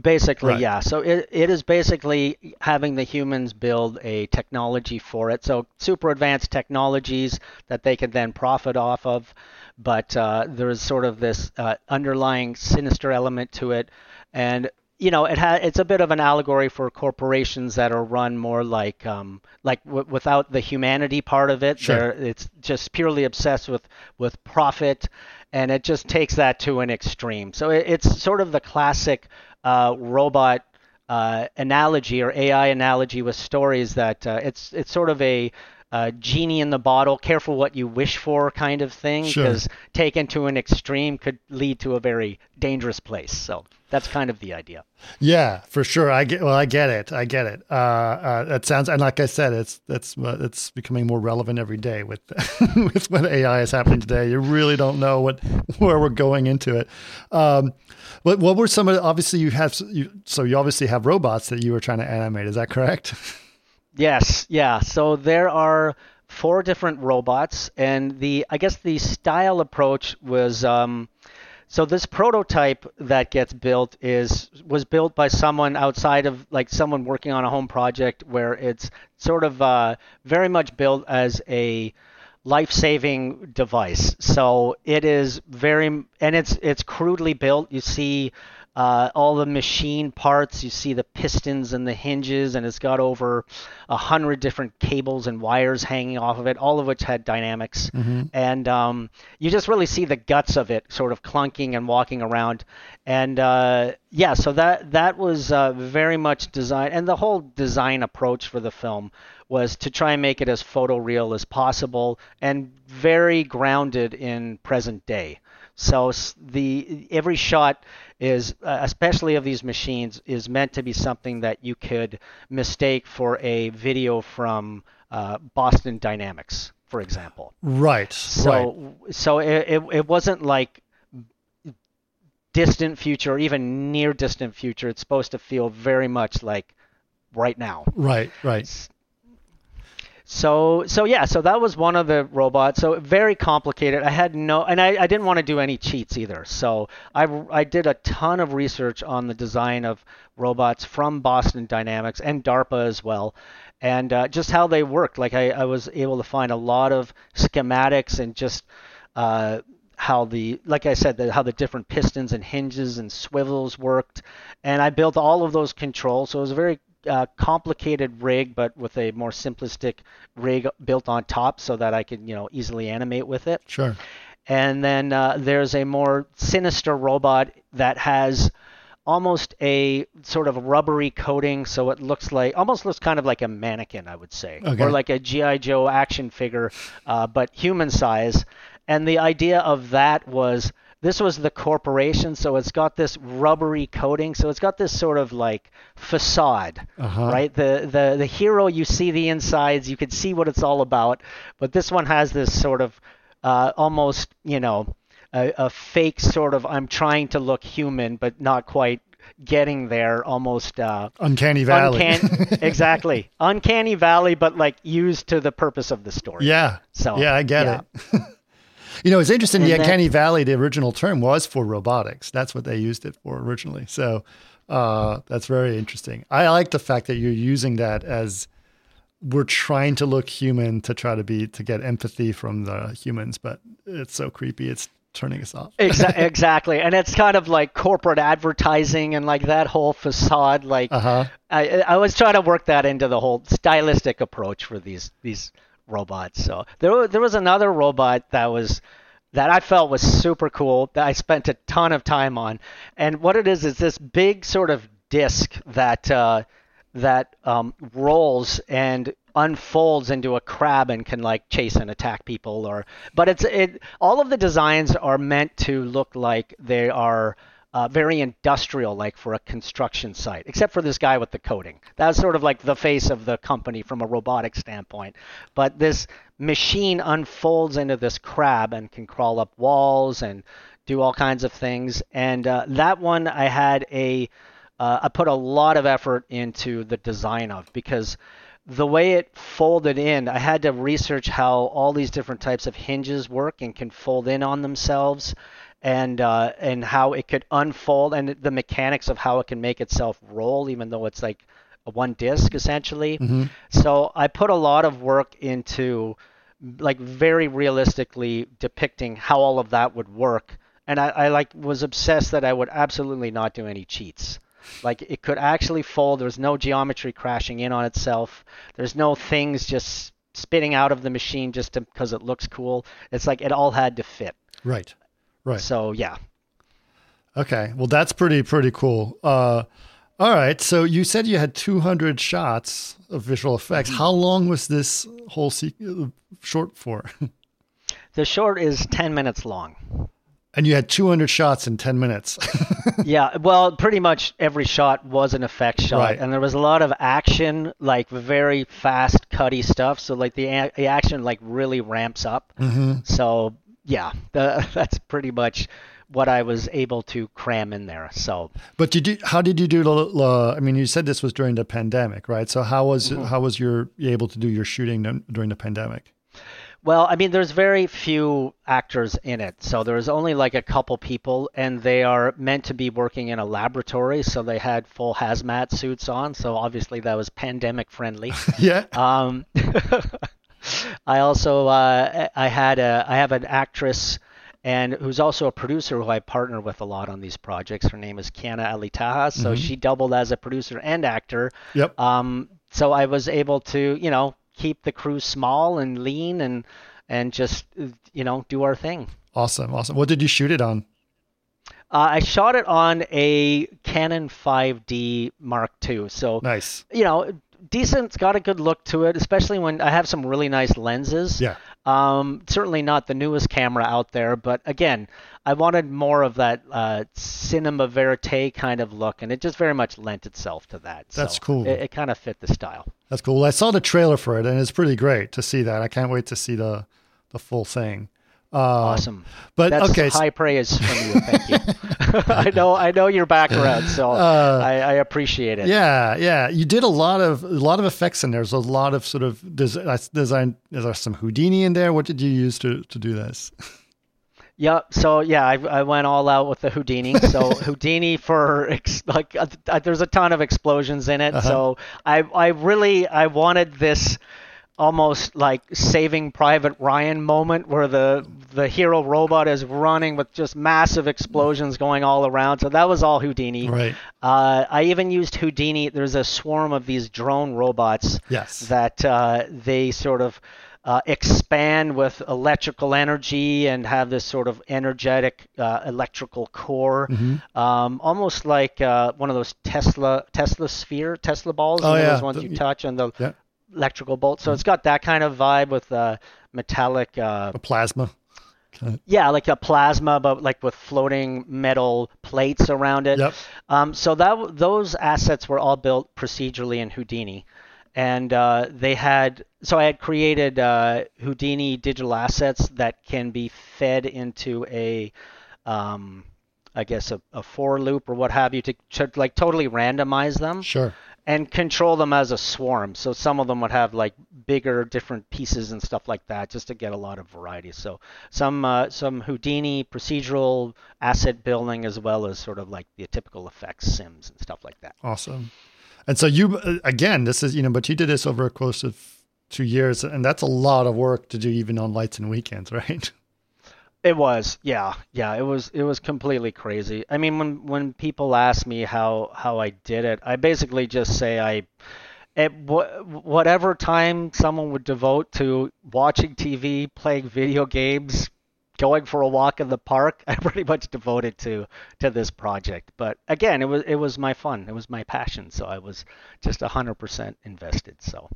Basically, right. yeah. So it, it is basically having the humans build a technology for it. So super advanced technologies that they can then profit off of. But uh, there is sort of this uh, underlying sinister element to it, and you know, it ha- it's a bit of an allegory for corporations that are run more like um, like w- without the humanity part of it. Sure. It's just purely obsessed with with profit, and it just takes that to an extreme. So it, it's sort of the classic uh, robot uh, analogy or AI analogy with stories that uh, it's it's sort of a uh, genie in the bottle, careful what you wish for kind of thing, because sure. taken to an extreme could lead to a very dangerous place. So that's kind of the idea. Yeah, for sure. I get. Well, I get it. I get it. Uh, uh, that sounds. And like I said, it's that's it's becoming more relevant every day with with what AI is happening today. You really don't know what where we're going into it. Um, what what were some of? The, obviously, you have. You, so you obviously have robots that you were trying to animate. Is that correct? Yes, yeah. So there are four different robots, and the I guess the style approach was. Um, so this prototype that gets built is was built by someone outside of like someone working on a home project where it's sort of uh, very much built as a life-saving device. So it is very and it's it's crudely built. You see uh, all the machine parts. You see the pistons and the hinges, and it's got over a hundred different cables and wires hanging off of it, all of which had dynamics. Mm-hmm. And um, you just really see the guts of it, sort of clunking and walking around. And uh, yeah, so that that was uh, very much design, and the whole design approach for the film was to try and make it as photoreal as possible and very grounded in present day. So the every shot is, uh, especially of these machines, is meant to be something that you could mistake for a video from uh, Boston Dynamics, for example. Right. So right. so it, it, it wasn't like distant future or even near distant future. It's supposed to feel very much like right now. Right. Right. So so yeah, so that was one of the robots. So very complicated. I had no, and I, I didn't want to do any cheats either. So I I did a ton of research on the design of robots from Boston Dynamics and DARPA as well, and uh, just how they worked. Like I, I was able to find a lot of schematics and just. Uh, how the like I said the, how the different pistons and hinges and swivels worked, and I built all of those controls. So it was a very uh, complicated rig, but with a more simplistic rig built on top, so that I could you know easily animate with it. Sure. And then uh, there's a more sinister robot that has almost a sort of rubbery coating, so it looks like almost looks kind of like a mannequin, I would say, okay. or like a GI Joe action figure, uh, but human size. And the idea of that was this was the corporation, so it's got this rubbery coating, so it's got this sort of like facade, Uh-huh. right? The the the hero, you see the insides, you can see what it's all about, but this one has this sort of uh, almost, you know, a, a fake sort of I'm trying to look human, but not quite getting there. Almost uh, Uncanny Valley. uncanny, exactly, uncanny valley, but like used to the purpose of the story. yeah. So, yeah, I get yeah. it. you know, it's interesting. And the Uncanny Valley, the original term was for robotics. That's what they used it for originally. So uh, that's very interesting. I like the fact that you're using that as we're trying to look human to try to be to get empathy from the humans, but it's so creepy. It's turning us off. Exa- exactly, and it's kind of like corporate advertising and like that whole facade. Like Uh huh. I, I was trying to work that into the whole stylistic approach for these these robots. So there there was another robot that was that I felt was super cool that I spent a ton of time on, and what it is is this big sort of disc that uh, that um, rolls and unfolds into a crab and can like chase and attack people or but it's it all of the designs are meant to look like they are uh, very industrial like for a construction site except for this guy with the coating. That's sort of like the face of the company from a robotic standpoint. But this machine unfolds into this crab and can crawl up walls and do all kinds of things. And uh, that one i had a uh, I put a lot of effort into the design of because the way it folded in, I had to research how all these different types of hinges work and can fold in on themselves, and uh, and how it could unfold and the mechanics of how it can make itself roll, even though it's like a one disc essentially. So I put a lot of work into like very realistically depicting how all of that would work and I, I like was obsessed that I would absolutely not do any cheats. Like it could actually fold. There's no geometry crashing in on itself. There's no things just spitting out of the machine just because it looks cool. It's like it all had to fit. Right. Right. So yeah, Okay. Well, that's pretty pretty cool. Uh, all right. So you said you had 200 shots of visual effects. Mm-hmm. How long was this whole se- uh, short for? the short is 10 minutes long. and you had 200 shots in 10 minutes. yeah, well, pretty much every shot was an effect shot, Right. and there was a lot of action, like very fast, cutty stuff. So like the, a- the action like really ramps up. Mm-hmm. So yeah, the, that's pretty much what I was able to cram in there. So but did you? How did you do? the- the- I mean, you said this was during the pandemic, right? So how was Mm-hmm. how was your you able to do your shooting during the pandemic? Well, I mean, there's very few actors in it, so there's only like a couple people, and they are meant to be working in a laboratory, so they had full hazmat suits on. So obviously that was pandemic friendly. Yeah. Um, I also uh, I had a I have an actress and who's also a producer who I partner with a lot on these projects. Her name is Kiana Alitaha, so she doubled as a producer and actor. Yep. Um, so I was able to, you know, keep the crew small and lean and and just you know do our thing. Awesome. Awesome. What did you shoot it on? Uh, I shot it on a Canon 5D Mark II, so Nice. you know, decent. It's got a good look to it, especially when I have some really nice lenses. Yeah. Um, certainly not the newest camera out there, but again, I wanted more of that uh, cinema verite kind of look, and it just very much lent itself to that. That's So cool. It, it kind of fit the style. That's cool. Well, I saw the trailer for it, and it's pretty great to see that. I can't wait to see the the full thing. Uh, Awesome. But That's okay, so- high praise from you. Thank you. I know I know your background, so I, I appreciate it. Uh, Yeah, yeah. You did a lot of a lot of effects in there. There's a lot of sort of des- design. Is there some Houdini in there? What did you use to to do this? Yeah, so yeah, I, I went all out with the Houdini. So Houdini for ex, like uh, uh, there's a ton of explosions in it. So I I really I wanted this almost like Saving Private Ryan moment where the the hero robot is running with just massive explosions going all around. So that was all Houdini. Right. Uh, I even used Houdini. There's a swarm of these drone robots Yes. that uh, they sort of uh, expand with electrical energy and have this sort of energetic uh, electrical core, Mm-hmm. um, almost like uh, one of those Tesla Tesla sphere Tesla balls, Oh, you know, yeah. those ones The- you touch and the Yeah. Electrical bolt. So it's got that kind of vibe with uh, metallic. Uh, A plasma. Yeah, like a plasma, but like with floating metal plates around it. Yep. Um, so that those assets were all built procedurally in Houdini, and uh, they had. So I had created uh, Houdini digital assets that can be fed into a, um, I guess a, a for loop or what have you to, to like totally randomize them Sure. And control them as a swarm. So some of them would have like bigger, different pieces and stuff like that, just to get a lot of variety. So some uh, some Houdini procedural asset building, as well as sort of like the typical effects, sims and stuff like that. Awesome. And so you uh, again, this is you know, but you did this over a course of two years, and that's a lot of work to do, even on lights and weekends, right? It was, yeah, yeah. It was, it was completely crazy. I mean, when when people ask me how how I did it, I basically just say I, at wh- whatever time someone would devote to watching TV, playing video games, going for a walk in the park, I pretty much devoted to to this project. But again, it was it was my fun, it was my passion, so I was just hundred percent invested. So.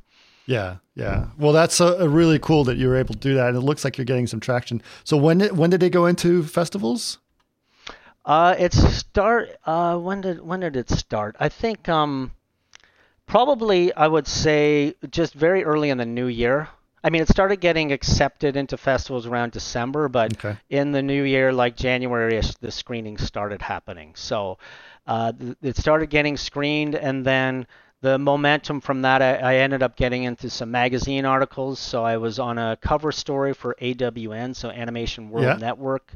Yeah, yeah. Well, that's a, a really cool that you were able to do that, and it looks like you're getting some traction. So when did, when did they go into festivals? Uh, it start. Uh, when did when did it start? I think um, probably I would say just very early in the new year. I mean, it started getting accepted into festivals around December, but Okay. in the new year, like January, the screenings started happening. So uh, th- it started getting screened, and then the momentum from that, I, I ended up getting into some magazine articles. So I was on a cover story for AWN, so Animation World Yeah. Network,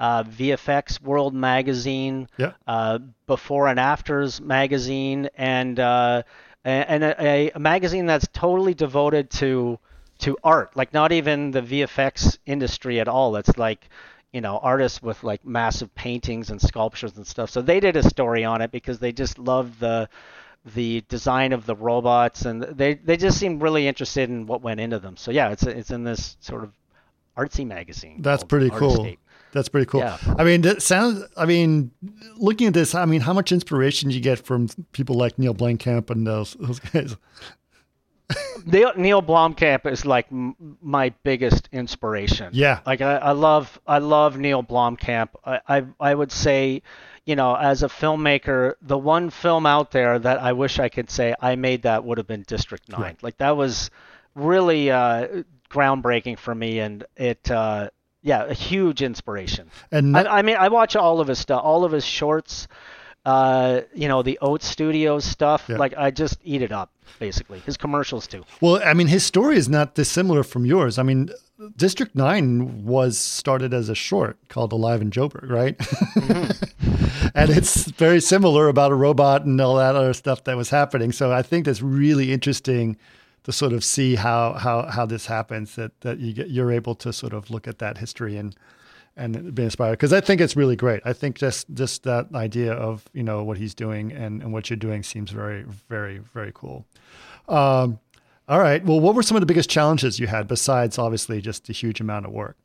uh, VFX World Magazine, Yeah. uh, Before and Afters magazine, and uh, a- and a, a magazine that's totally devoted to to art, like not even the VFX industry at all. It's like you know artists with like massive paintings and sculptures and stuff. So they did a story on it because they just loved the the design of the robots and they they just seemed really interested in what went into them. So yeah, it's it's in this sort of artsy magazine. That's pretty cool. That's pretty cool. Yeah. I mean, that sounds. I mean, looking at this, I mean, how much inspiration do you get from people like Neil Blomkamp and those those guys? Neil, Neil Blomkamp is like m- my biggest inspiration. Yeah. Like I, I love I love Neil Blomkamp. I, I I would say, you know, as a filmmaker, the one film out there that I wish I could say I made that would have been District Nine. Right. Like that was really uh, groundbreaking for me, and it uh, yeah, a huge inspiration. And I, I mean, I watch all of his stuff, all of his shorts. Uh, you know, the Oats Studios stuff. Yeah. Like I just eat it up, basically. His commercials too. well, I mean, his story is not dissimilar from yours. I mean, District Nine was started as a short called Alive in Joburg, right? and it's very similar about a robot and all that other stuff that was happening. So I think that's really interesting to sort of see how how how this happens. That that you get you're able to sort of look at that history and and be inspired because I think it's really great. I think just just that idea of you know what he's doing and, and what you're doing seems very very very cool. Um, all right. Well, what were some of the biggest challenges you had besides obviously just a huge amount of work?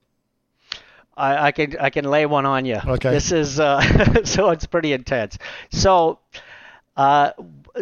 I, I can I can lay one on you. Okay. This is uh, so it's pretty intense. So, uh,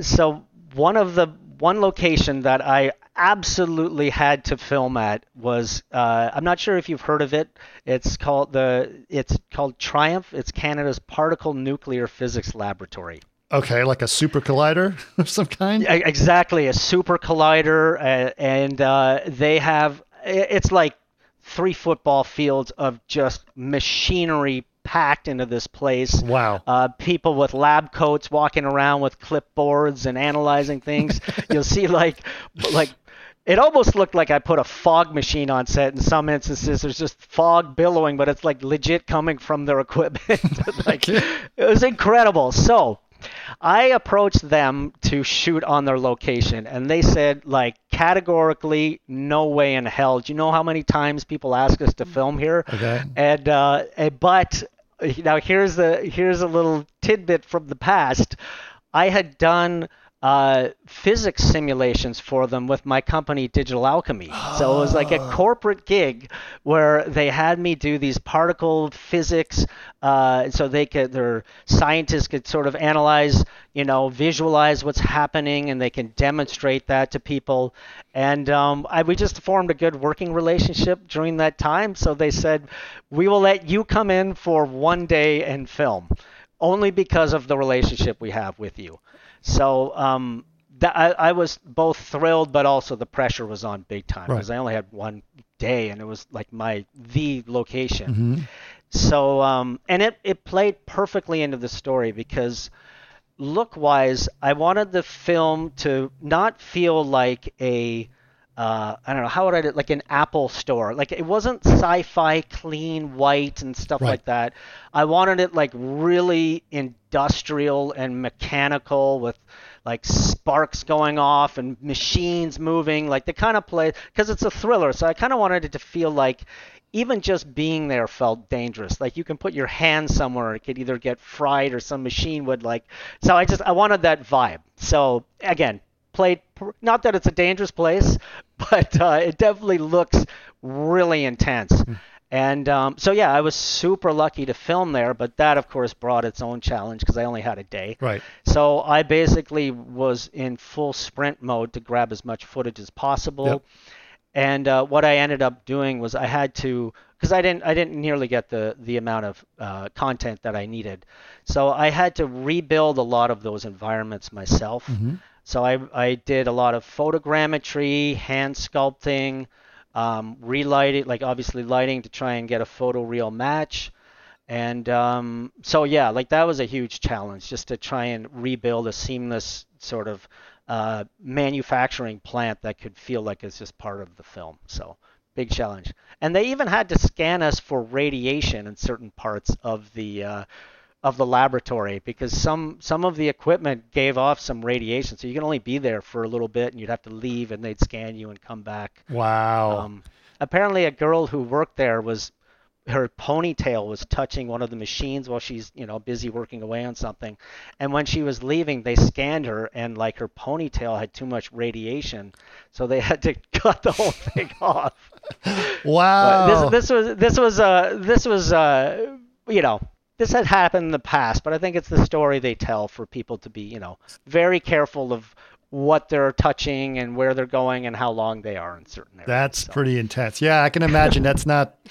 so one of the one location that I absolutely had to film at was uh, I'm not sure if you've heard of it. It's called the it's called TRIUMF. It's Canada's Particle Nuclear Physics Laboratory. Okay, like a super collider of some kind. Exactly, a super collider, uh, and uh, they have it's like three football fields of just machinery packed into this place. Wow. Uh, people with lab coats walking around with clipboards and analyzing things. You'll see like like it almost looked like I put a fog machine on set in some instances. There's just fog billowing, but it's like legit coming from their equipment. like it was incredible. So I approached them to shoot on their location, and they said, like, categorically, no way in hell. Do you know how many times people ask us to film here? Okay. And uh, eh, but now here's the here's a little tidbit from the past. I had done uh, physics simulations for them with my company Digital Alchemy. So it was like a corporate gig where they had me do these particle physics, uh, so they could their scientists could sort of analyze, you know, visualize what's happening, and they can demonstrate that to people. And um, I, we just formed a good working relationship during that time. So they said, we will let you come in for one day and film only because of the relationship we have with you. So um, that, I, I, was both thrilled, but also the pressure was on big time because right. I only had one day, and it was like my the location. Mm-hmm. So um, and it it played perfectly into the story because look wise, I wanted the film to not feel like a uh, I don't know how would I do, like an Apple store. Like it wasn't sci-fi, clean, white, and stuff right. like that. I wanted it like really industrial and mechanical with like sparks going off and machines moving, like the kind of play because it's a thriller. So I kind of wanted it to feel like even just being there felt dangerous. Like you can put your hand somewhere, it could either get fried or some machine would like. So I just I wanted that vibe. So again, played. Not that it's a dangerous place, but uh, it definitely looks really intense. Hmm. And um, so yeah, I was super lucky to film there, but that of course brought its own challenge because I only had a day. Right. So I basically was in full sprint mode to grab as much footage as possible. Yep. And uh, what I ended up doing was I had to because I didn't I didn't nearly get the the amount of uh, content that I needed, so I had to rebuild a lot of those environments myself. Mm-hmm. So I, I did a lot of photogrammetry, hand sculpting, um, relighting, like obviously lighting to try and get a photoreal match. And um, so yeah, like that was a huge challenge just to try and rebuild a seamless sort of uh, manufacturing plant that could feel like it's just part of the film. So big challenge. And they even had to scan us for radiation in certain parts of the uh, of the laboratory because some some of the equipment gave off some radiation, so you can only be there for a little bit, and you'd have to leave, and they'd scan you and come back. Wow. Um, apparently, a girl who worked there was her ponytail was touching one of the machines while she's you know busy working away on something and when she was leaving they scanned her and like her ponytail had too much radiation so they had to cut the whole thing off wow this, this was this was uh this was uh you know this had happened in the past, but I think it's the story they tell for people to be, you know, very careful of what they're touching and where they're going and how long they are in certain areas. That's so. pretty intense. Yeah, I can imagine that's not.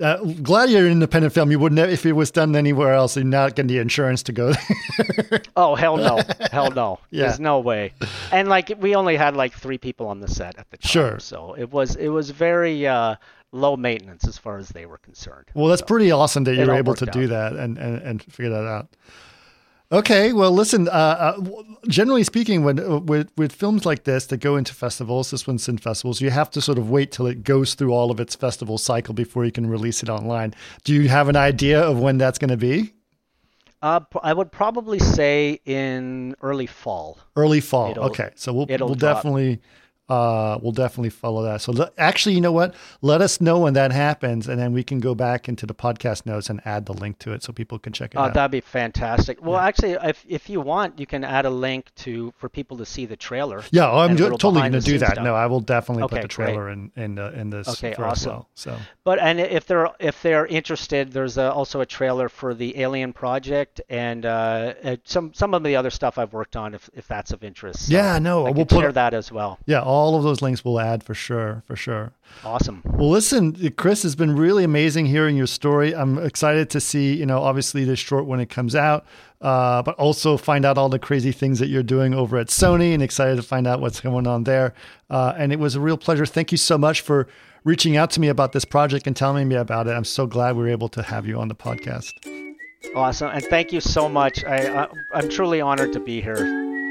Uh, glad you're an independent film. You wouldn't, if it was done anywhere else, you're not getting the insurance to go there. oh hell no, hell no. Yeah. There's no way. And like we only had like three people on the set at the time, sure. So it was it was very uh, low maintenance as far as they were concerned. Well, that's so pretty awesome that you were able to out. do that and, and, and figure that out. Okay, well, listen. Uh, uh, generally speaking, when uh, with with films like this that go into festivals, this one's in festivals, you have to sort of wait till it goes through all of its festival cycle before you can release it online. Do you have an idea of when that's going to be? Uh, I would probably say in early fall. Early fall. It'll, okay, so we'll we'll drop. definitely uh, we'll definitely follow that. So actually, you know what? Let us know when that happens, and then we can go back into the podcast notes and add the link to it so people can check it oh, out. That'd be fantastic. Well, yeah. actually, if if you want, you can add a link to for people to see the trailer. Yeah, oh, I'm totally going to do that. Stuff. No, I will definitely okay, put the trailer great. in in, uh, in this. Okay, awesome. Well, so, but and if they're if they're interested, there's a, also a trailer for the Alien Project and uh, uh, some some of the other stuff I've worked on. If if that's of interest. So yeah, no, I we'll put share that as well. Yeah, all of those links we'll add for sure, for sure. Awesome. Well, listen, Chris, has been really amazing hearing your story. I'm excited to see, you know, obviously this short when it comes out, uh, but also find out all the crazy things that you're doing over at Sony and excited to find out what's going on there. Uh, and it was a real pleasure. Thank you so much for reaching out to me about this project and telling me about it. I'm so glad we were able to have you on the podcast. Awesome. And thank you so much. I, I, I'm truly honored to be here.